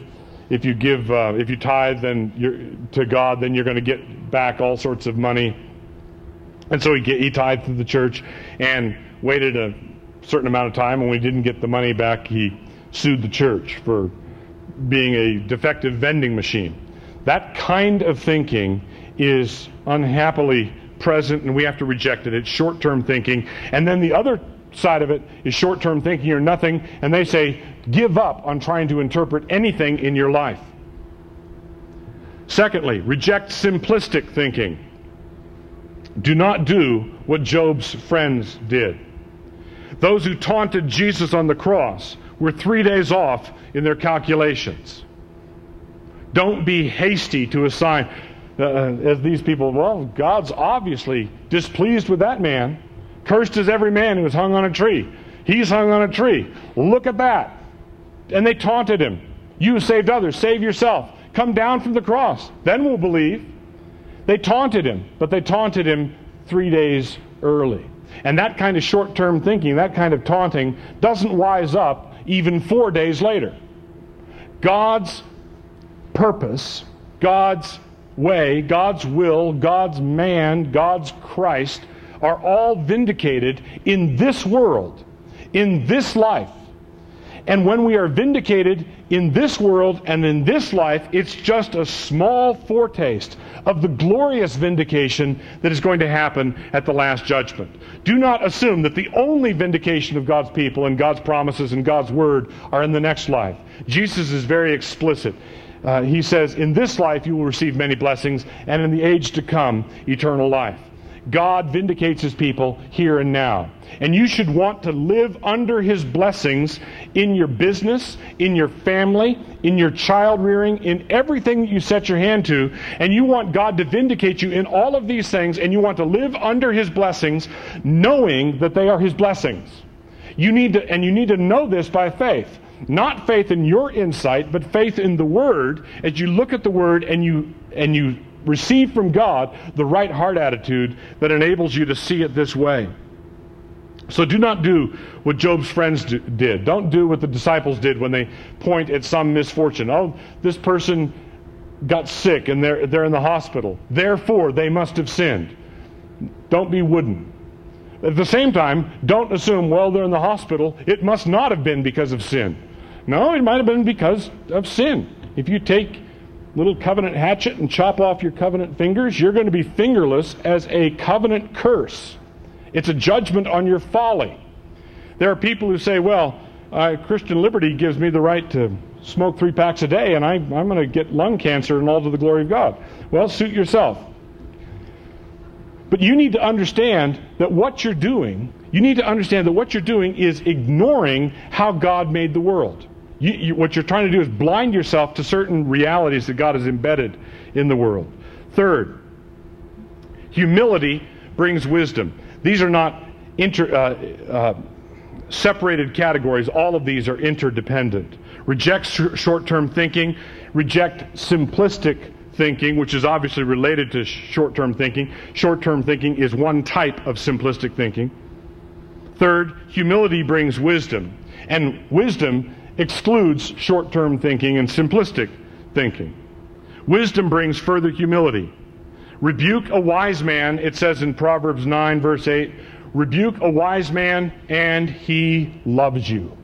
[SPEAKER 2] if you give uh, if you tithe then to God then you're going to get back all sorts of money. And so he get, he tithed to the church and waited a certain amount of time. And when he didn't get the money back he sued the church for being a defective vending machine that kind of thinking is unhappily present and we have to reject it. It's short term thinking. And then the other side of it is short term thinking or nothing. And they say, give up on trying to interpret anything in your life. Secondly, reject simplistic thinking. Do not do what Job's friends did. Those who taunted Jesus on the cross were three days off in their calculations. Don't be hasty to assign uh, as these people, well, God's obviously displeased with that man. Cursed is every man who is hung on a tree. He's hung on a tree. Look at that. And they taunted him. You saved others, save yourself. Come down from the cross. Then we'll believe. They taunted him, but they taunted him three days early. And that kind of short term thinking, that kind of taunting, doesn't wise up even four days later. God's purpose, God's way, God's will, God's man, God's Christ are all vindicated in this world, in this life. And when we are vindicated in this world and in this life, it's just a small foretaste of the glorious vindication that is going to happen at the last judgment. Do not assume that the only vindication of God's people and God's promises and God's word are in the next life. Jesus is very explicit. Uh, he says, In this life you will receive many blessings, and in the age to come, eternal life. God vindicates his people here and now. And you should want to live under his blessings in your business, in your family, in your child rearing, in everything that you set your hand to. And you want God to vindicate you in all of these things, and you want to live under his blessings, knowing that they are his blessings. You need to, and you need to know this by faith. Not faith in your insight, but faith in the Word as you look at the Word and you and you receive from God the right heart attitude that enables you to see it this way. So do not do what Job's friends do, did. Don't do what the disciples did when they point at some misfortune. Oh, this person got sick and they're, they're in the hospital. Therefore, they must have sinned. Don't be wooden. At the same time, don't assume, well, they're in the hospital. It must not have been because of sin. No, it might have been because of sin. If you take little covenant hatchet and chop off your covenant fingers, you're going to be fingerless as a covenant curse. It's a judgment on your folly. There are people who say, well, uh, Christian liberty gives me the right to smoke three packs a day, and I, I'm going to get lung cancer and all to the glory of God. Well, suit yourself. But you need to understand that what you're doing, you need to understand that what you're doing is ignoring how God made the world. You, you, what you're trying to do is blind yourself to certain realities that God has embedded in the world. Third, humility brings wisdom. These are not inter, uh, uh, separated categories. All of these are interdependent. Reject sh- short term thinking, reject simplistic thinking, which is obviously related to short term thinking. Short term thinking is one type of simplistic thinking. Third, humility brings wisdom. And wisdom excludes short term thinking and simplistic thinking. Wisdom brings further humility. Rebuke a wise man, it says in Proverbs 9, verse 8, rebuke a wise man and he loves you.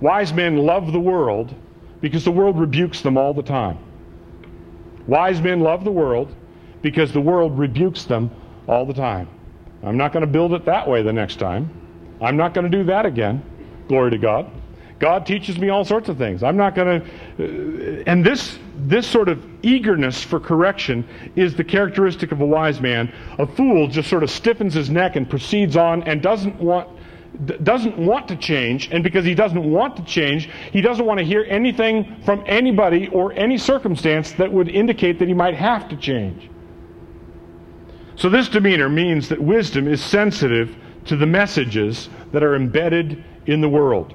[SPEAKER 2] Wise men love the world because the world rebukes them all the time. Wise men love the world because the world rebukes them all the time. I'm not going to build it that way the next time. I'm not going to do that again. Glory to God. God teaches me all sorts of things. I'm not going to. Uh, and this, this sort of eagerness for correction is the characteristic of a wise man. A fool just sort of stiffens his neck and proceeds on and doesn't want doesn't want to change, and because he doesn't want to change, he doesn't want to hear anything from anybody or any circumstance that would indicate that he might have to change. So, this demeanor means that wisdom is sensitive to the messages that are embedded in the world.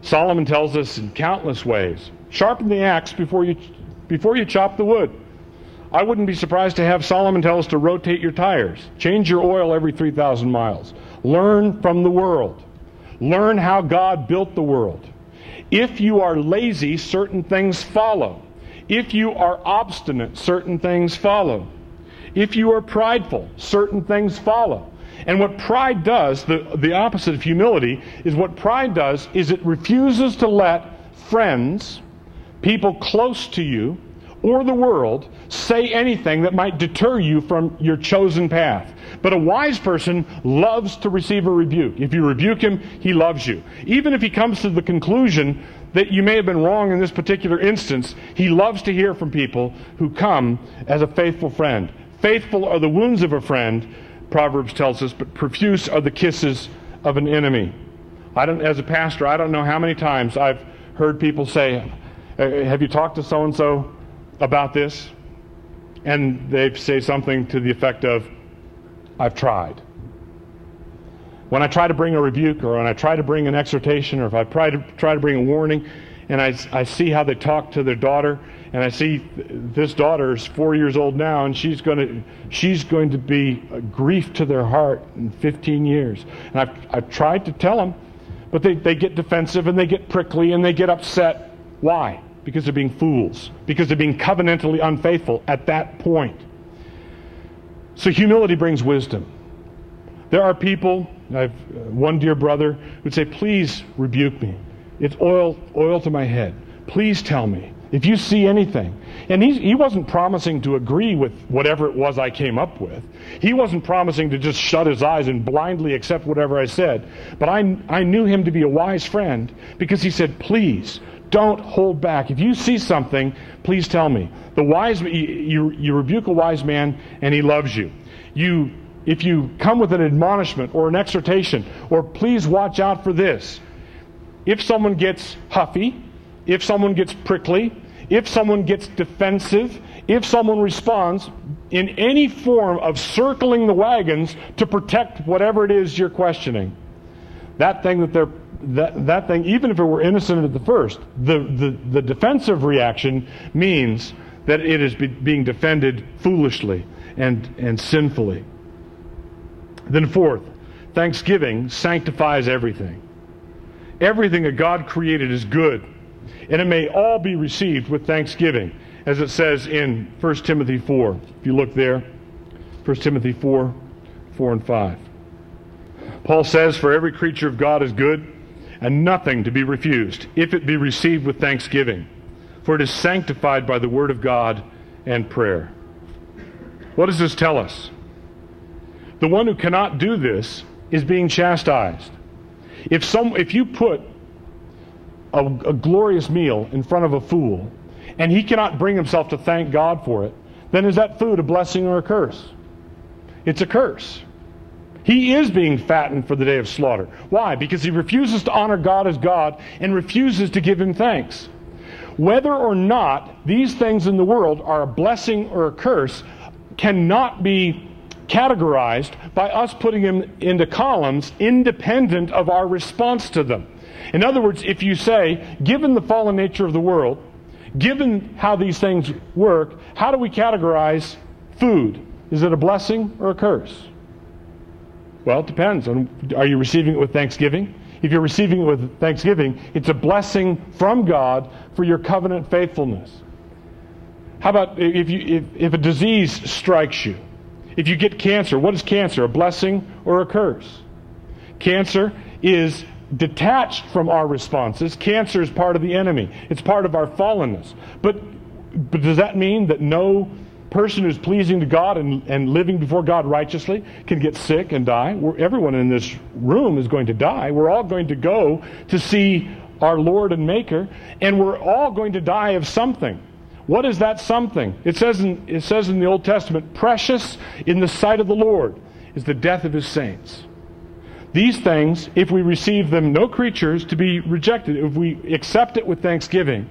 [SPEAKER 2] Solomon tells us in countless ways sharpen the axe before you, before you chop the wood. I wouldn't be surprised to have Solomon tell us to rotate your tires, change your oil every 3,000 miles, learn from the world, learn how God built the world. If you are lazy, certain things follow. If you are obstinate, certain things follow. If you are prideful, certain things follow. And what pride does, the, the opposite of humility, is what pride does is it refuses to let friends, people close to you, or the world say anything that might deter you from your chosen path. But a wise person loves to receive a rebuke. If you rebuke him, he loves you. Even if he comes to the conclusion that you may have been wrong in this particular instance, he loves to hear from people who come as a faithful friend. Faithful are the wounds of a friend, Proverbs tells us, but profuse are the kisses of an enemy. I don't, as a pastor, I don't know how many times I've heard people say, uh, Have you talked to so and so? about this, and they say something to the effect of, I've tried. When I try to bring a rebuke, or when I try to bring an exhortation, or if I try to, try to bring a warning, and I, I see how they talk to their daughter, and I see this daughter is four years old now, and she's going to she's going to be a grief to their heart in 15 years. And I've, I've tried to tell them, but they, they get defensive and they get prickly and they get upset. Why? Because they're being fools, because they're being covenantally unfaithful at that point. So humility brings wisdom. There are people, I've uh, one dear brother who'd say, "Please rebuke me. It's oil oil to my head. Please tell me." If you see anything, and he, he wasn't promising to agree with whatever it was I came up with. He wasn't promising to just shut his eyes and blindly accept whatever I said. But I, I knew him to be a wise friend because he said, please, don't hold back. If you see something, please tell me. The wise, you, you rebuke a wise man and he loves you. You, if you come with an admonishment or an exhortation, or please watch out for this. If someone gets huffy, if someone gets prickly, if someone gets defensive, if someone responds in any form of circling the wagons to protect whatever it is you're questioning, that thing that they're that, that thing, even if it were innocent at the first, the, the, the defensive reaction means that it is be, being defended foolishly and, and sinfully. Then, fourth, thanksgiving sanctifies everything. Everything that God created is good and it may all be received with thanksgiving, as it says in 1 Timothy 4. If you look there, 1 Timothy 4 4 and 5. Paul says, For every creature of God is good, and nothing to be refused, if it be received with thanksgiving, for it is sanctified by the word of God and prayer. What does this tell us? The one who cannot do this is being chastised. If, some, if you put a, a glorious meal in front of a fool, and he cannot bring himself to thank God for it, then is that food a blessing or a curse? It's a curse. He is being fattened for the day of slaughter. Why? Because he refuses to honor God as God and refuses to give him thanks. Whether or not these things in the world are a blessing or a curse cannot be categorized by us putting them into columns independent of our response to them. In other words, if you say, given the fallen nature of the world, given how these things work, how do we categorize food? Is it a blessing or a curse? Well, it depends on are you receiving it with thanksgiving? If you're receiving it with thanksgiving, it's a blessing from God for your covenant faithfulness. How about if, you, if, if a disease strikes you? If you get cancer, what is cancer? A blessing or a curse? Cancer is detached from our responses. Cancer is part of the enemy, it's part of our fallenness. But, but does that mean that no person who's pleasing to God and, and living before God righteously can get sick and die? We're, everyone in this room is going to die. We're all going to go to see our Lord and Maker, and we're all going to die of something. What is that something? It says in, it says in the Old Testament, precious in the sight of the Lord is the death of his saints. These things, if we receive them, no creatures to be rejected. If we accept it with thanksgiving,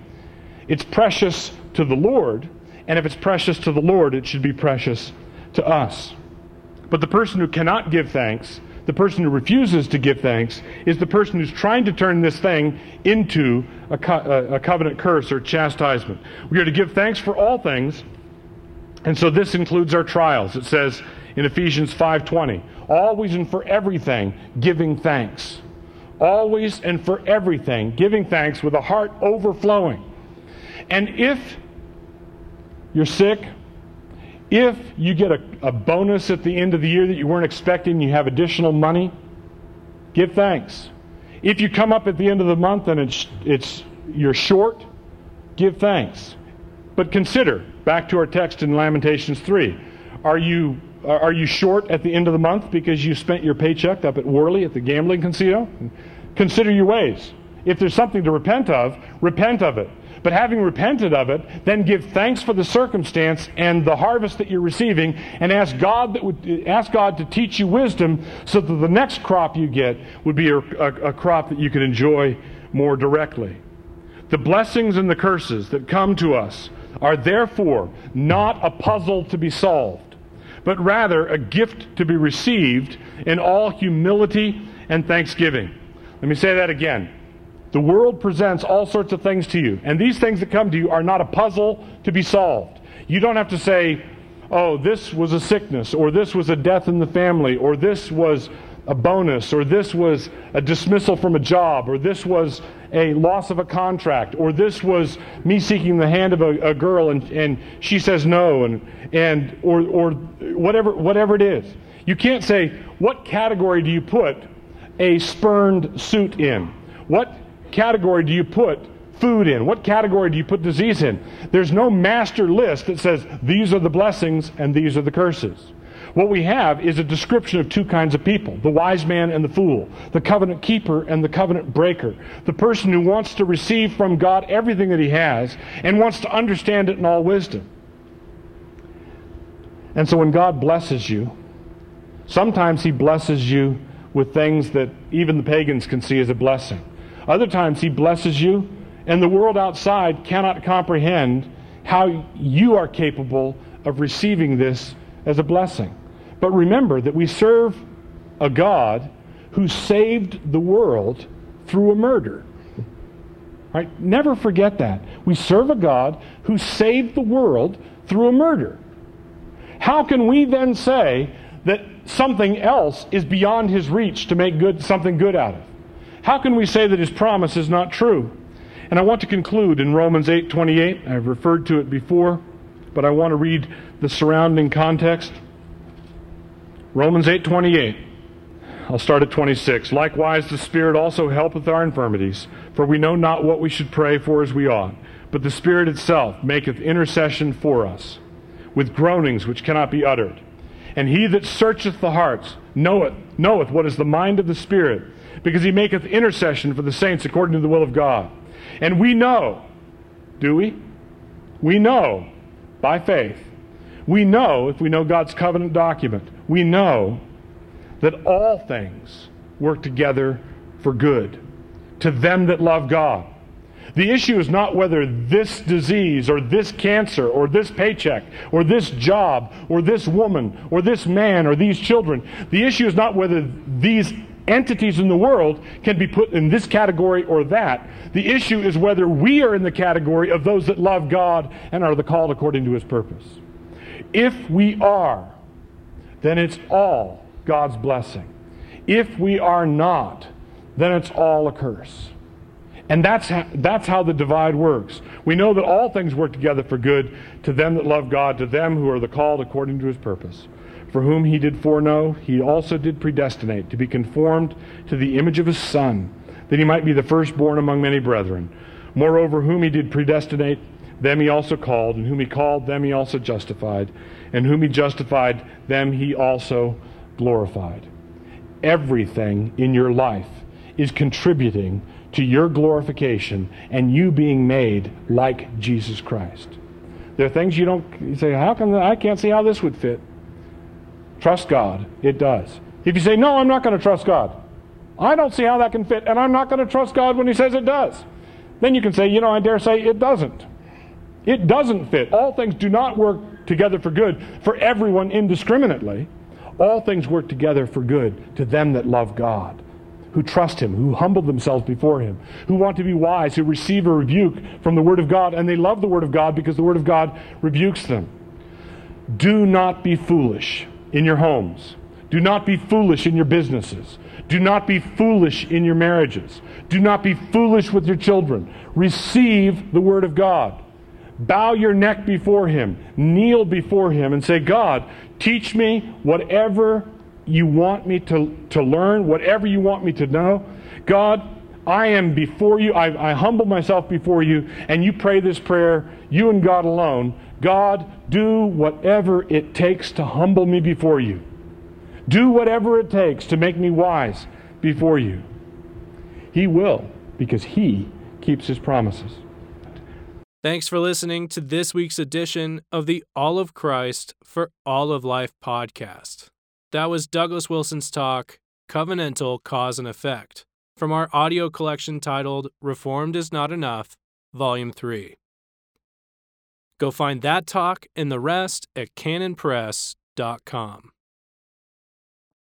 [SPEAKER 2] it's precious to the Lord. And if it's precious to the Lord, it should be precious to us. But the person who cannot give thanks, the person who refuses to give thanks, is the person who's trying to turn this thing into a, co- a covenant curse or chastisement. We are to give thanks for all things, and so this includes our trials. It says in Ephesians 5:20, always and for everything giving thanks. Always and for everything giving thanks with a heart overflowing. And if you're sick, if you get a, a bonus at the end of the year that you weren't expecting, you have additional money, give thanks. If you come up at the end of the month and it's, it's you're short, give thanks. But consider, back to our text in Lamentations 3, are you are you short at the end of the month because you spent your paycheck up at Worley at the gambling casino? Consider your ways. If there's something to repent of, repent of it. But having repented of it, then give thanks for the circumstance and the harvest that you're receiving, and ask God that would ask God to teach you wisdom, so that the next crop you get would be a, a, a crop that you can enjoy more directly. The blessings and the curses that come to us are therefore not a puzzle to be solved, but rather a gift to be received in all humility and thanksgiving. Let me say that again. The world presents all sorts of things to you, and these things that come to you are not a puzzle to be solved. You don't have to say, oh, this was a sickness, or this was a death in the family, or this was a bonus, or this was a dismissal from a job, or this was a loss of a contract, or this was me seeking the hand of a, a girl and, and she says no, and, and or, or whatever, whatever it is. You can't say, what category do you put a spurned suit in? What category do you put food in? What category do you put disease in? There's no master list that says these are the blessings and these are the curses. What we have is a description of two kinds of people the wise man and the fool, the covenant keeper and the covenant breaker, the person who wants to receive from God everything that he has and wants to understand it in all wisdom. And so when God blesses you, sometimes he blesses you with things that even the pagans can see as a blessing. Other times he blesses you, and the world outside cannot comprehend how you are capable of receiving this as a blessing. But remember that we serve a God who saved the world through a murder. Right? Never forget that. We serve a God who saved the world through a murder. How can we then say that something else is beyond his reach to make good something good out of? How can we say that his promise is not true? And I want to conclude in Romans 8:28. I've referred to it before, but I want to read the surrounding context. Romans 8:28. I'll start at 26. Likewise the Spirit also helpeth our infirmities, for we know not what we should pray for as we ought, but the Spirit itself maketh intercession for us with groanings which cannot be uttered. And he that searcheth the hearts knoweth knoweth what is the mind of the Spirit, because he maketh intercession for the saints according to the will of God. And we know, do we? We know by faith. We know, if we know God's covenant document, we know that all things work together for good to them that love God. The issue is not whether this disease or this cancer or this paycheck or this job or this woman or this man or these children. The issue is not whether these entities in the world can be put in this category or that. The issue is whether we are in the category of those that love God and are the called according to his purpose. If we are, then it's all God's blessing. If we are not, then it's all a curse. And that's how, that's how the divide works. We know that all things work together for good to them that love God, to them who are the called according to his purpose. For whom he did foreknow, he also did predestinate to be conformed to the image of his Son, that he might be the firstborn among many brethren. Moreover, whom he did predestinate, them he also called, and whom he called, them he also justified, and whom he justified, them he also glorified. Everything in your life is contributing to your glorification and you being made like Jesus Christ. There are things you don't you say, how come I can't see how this would fit? Trust God. It does. If you say, no, I'm not going to trust God, I don't see how that can fit, and I'm not going to trust God when He says it does. Then you can say, you know, I dare say it doesn't. It doesn't fit. All things do not work together for good for everyone indiscriminately. All things work together for good to them that love God, who trust Him, who humble themselves before Him, who want to be wise, who receive a rebuke from the Word of God, and they love the Word of God because the Word of God rebukes them. Do not be foolish in your homes. Do not be foolish in your businesses. Do not be foolish in your marriages. Do not be foolish with your children. Receive the Word of God. Bow your neck before Him. Kneel before Him and say, God, teach me whatever you want me to, to learn, whatever you want me to know. God, I am before you. I, I humble myself before you, and you pray this prayer, you and God alone. God, do whatever it takes to humble me before you. Do whatever it takes to make me wise before you. He will, because He keeps His promises.
[SPEAKER 1] Thanks for listening to this week's edition of the All of Christ for All of Life podcast. That was Douglas Wilson's talk, Covenantal Cause and Effect, from our audio collection titled Reformed is Not Enough, Volume 3. Go find that talk and the rest at canonpress.com.